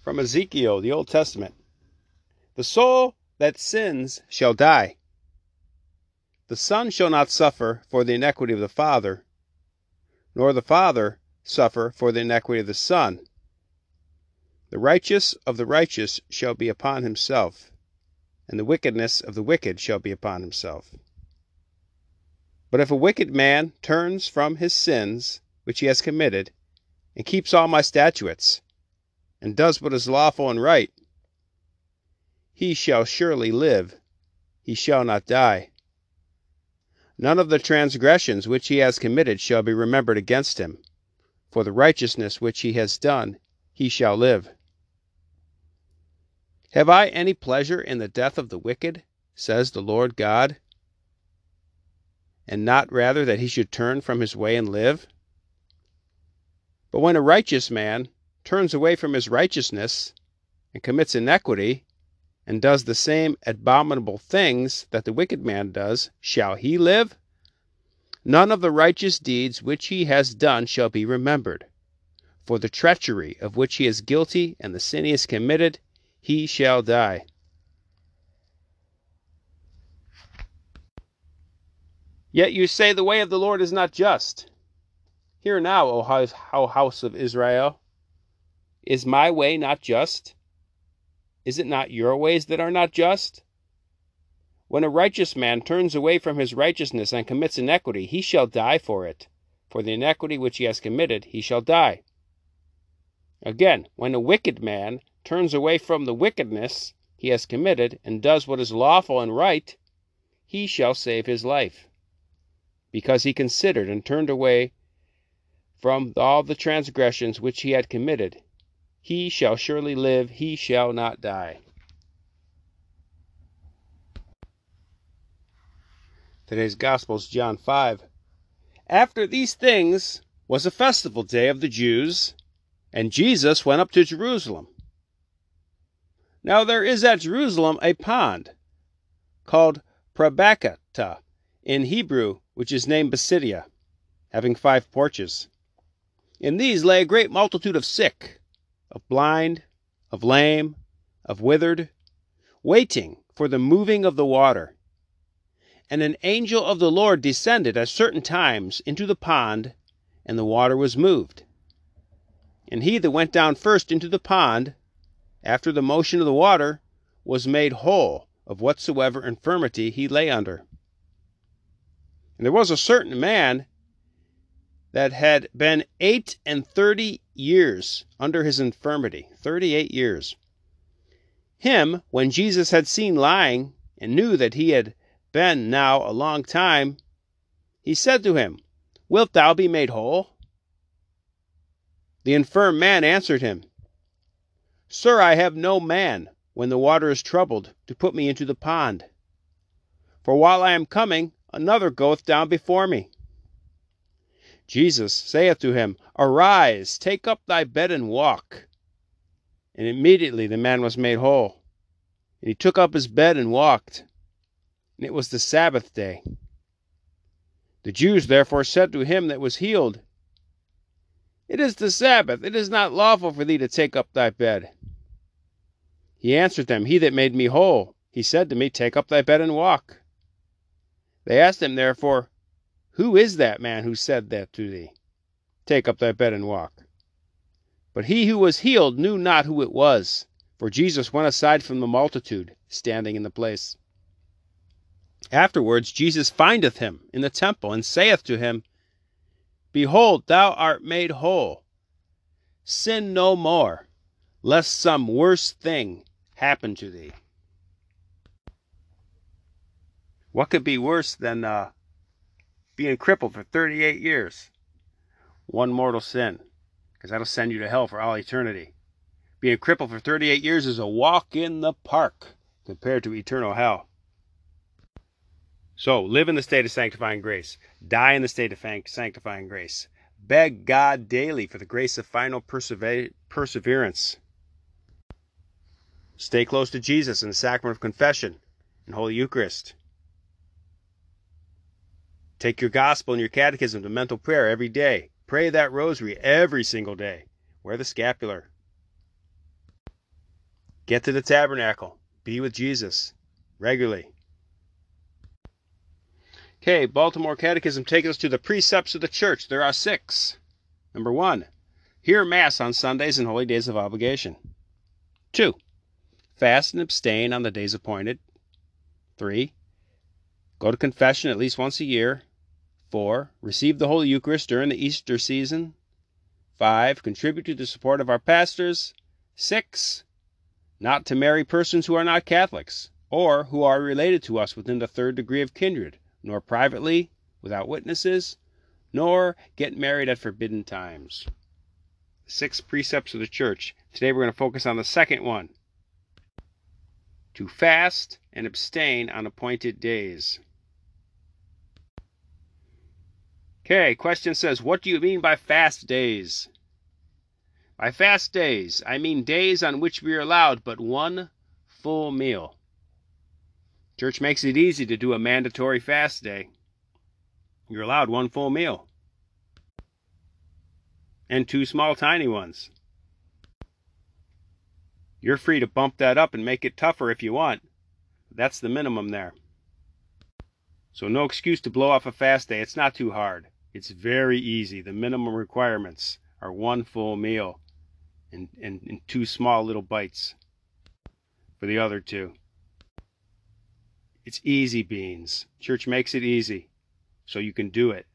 from Ezekiel, the Old Testament. The soul that sins shall die. The son shall not suffer for the iniquity of the father, nor the father suffer for the iniquity of the son. The righteous of the righteous shall be upon himself, and the wickedness of the wicked shall be upon himself. But if a wicked man turns from his sins which he has committed, and keeps all my statutes, and does what is lawful and right, he shall surely live, he shall not die. None of the transgressions which he has committed shall be remembered against him. For the righteousness which he has done, he shall live. Have I any pleasure in the death of the wicked, says the Lord God, and not rather that he should turn from his way and live? But when a righteous man turns away from his righteousness and commits iniquity, and does the same abominable things that the wicked man does, shall he live? None of the righteous deeds which he has done shall be remembered. For the treachery of which he is guilty and the sin he has committed, he shall die. Yet you say the way of the Lord is not just. Hear now, O house of Israel. Is my way not just? Is it not your ways that are not just? When a righteous man turns away from his righteousness and commits iniquity, he shall die for it. For the iniquity which he has committed, he shall die. Again, when a wicked man turns away from the wickedness he has committed and does what is lawful and right, he shall save his life, because he considered and turned away from all the transgressions which he had committed. He shall surely live, he shall not die. Today's Gospel is John 5. After these things was a festival day of the Jews, and Jesus went up to Jerusalem. Now there is at Jerusalem a pond called Probatica in Hebrew, which is named Bethsaida, having five porches. In these lay a great multitude of sick of blind, of lame, of withered, waiting for the moving of the water. And an angel of the Lord descended at certain times into the pond, and the water was moved. And he that went down first into the pond, after the motion of the water, was made whole of whatsoever infirmity he lay under. And there was a certain man that had been eight and thirty years under his infirmity, thirty eight years. Him, when Jesus had seen lying, and knew that he had been now a long time, he said to him, Wilt thou be made whole? The infirm man answered him, Sir, I have no man, when the water is troubled, to put me into the pond. For while I am coming, another goeth down before me. Jesus saith to him, Arise, take up thy bed and walk. And immediately the man was made whole. And he took up his bed and walked. And it was the Sabbath day. The Jews therefore said to him that was healed, It is the Sabbath, it is not lawful for thee to take up thy bed. He answered them, He that made me whole, he said to me, Take up thy bed and walk. They asked him therefore, who is that man who said that to thee? Take up thy bed and walk. But he who was healed knew not who it was, for Jesus went aside from the multitude, standing in the place. Afterwards Jesus findeth him in the temple, and saith to him, Behold, thou art made whole. Sin no more, lest some worse thing happen to thee. What could be worse than uh, being crippled for 38 years. One mortal sin, because that'll send you to hell for all eternity. Being crippled for 38 years is a walk in the park compared to eternal hell. So, live in the state of sanctifying grace. Die in the state of sanctifying grace. Beg God daily for the grace of final perseverance. Stay close to Jesus in the sacrament of confession and Holy Eucharist. Take your gospel and your catechism to mental prayer every day. Pray that rosary every single day. Wear the scapular. Get to the tabernacle. Be with Jesus regularly. Okay, Baltimore Catechism takes us to the precepts of the church. There are six. Number one, hear Mass on Sundays and holy days of obligation. Two, fast and abstain on the days appointed. Three, go to confession at least once a year. Four, receive the Holy Eucharist during the Easter season. Five, contribute to the support of our pastors. Six, not to marry persons who are not Catholics, or who are related to us within the third degree of kindred, nor privately, without witnesses, nor get married at forbidden times. Six precepts of the church. Today we're going to focus on the second one to fast and abstain on appointed days. Okay, question says, what do you mean by fast days? By fast days, I mean days on which we are allowed but one full meal. Church makes it easy to do a mandatory fast day. You're allowed one full meal and two small tiny ones. You're free to bump that up and make it tougher if you want. That's the minimum there. So no excuse to blow off a fast day. It's not too hard. It's very easy. The minimum requirements are one full meal and, and, and two small little bites for the other two. It's easy beans. Church makes it easy so you can do it.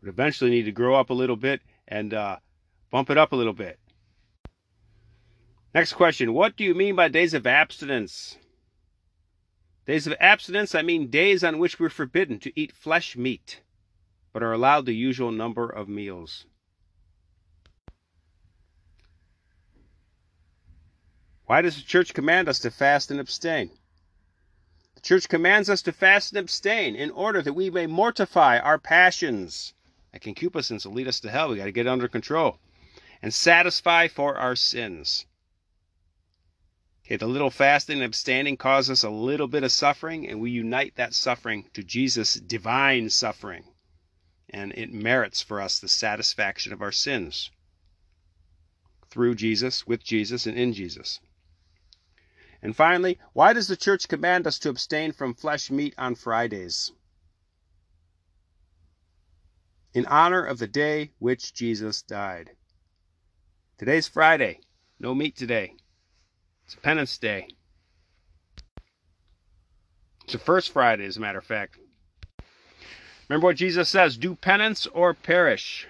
But eventually need to grow up a little bit and uh, bump it up a little bit. Next question What do you mean by days of abstinence? Days of abstinence, I mean days on which we're forbidden to eat flesh meat but are allowed the usual number of meals. Why does the church command us to fast and abstain? The church commands us to fast and abstain in order that we may mortify our passions. That concupiscence will lead us to hell. We got to get under control and satisfy for our sins. Okay, the little fasting and abstaining causes us a little bit of suffering, and we unite that suffering to Jesus' divine suffering and it merits for us the satisfaction of our sins through Jesus, with Jesus, and in Jesus. And finally, why does the church command us to abstain from flesh meat on Fridays? In honor of the day which Jesus died. Today's Friday. No meat today. It's a penance day. It's the first Friday, as a matter of fact. Remember what Jesus says do penance or perish.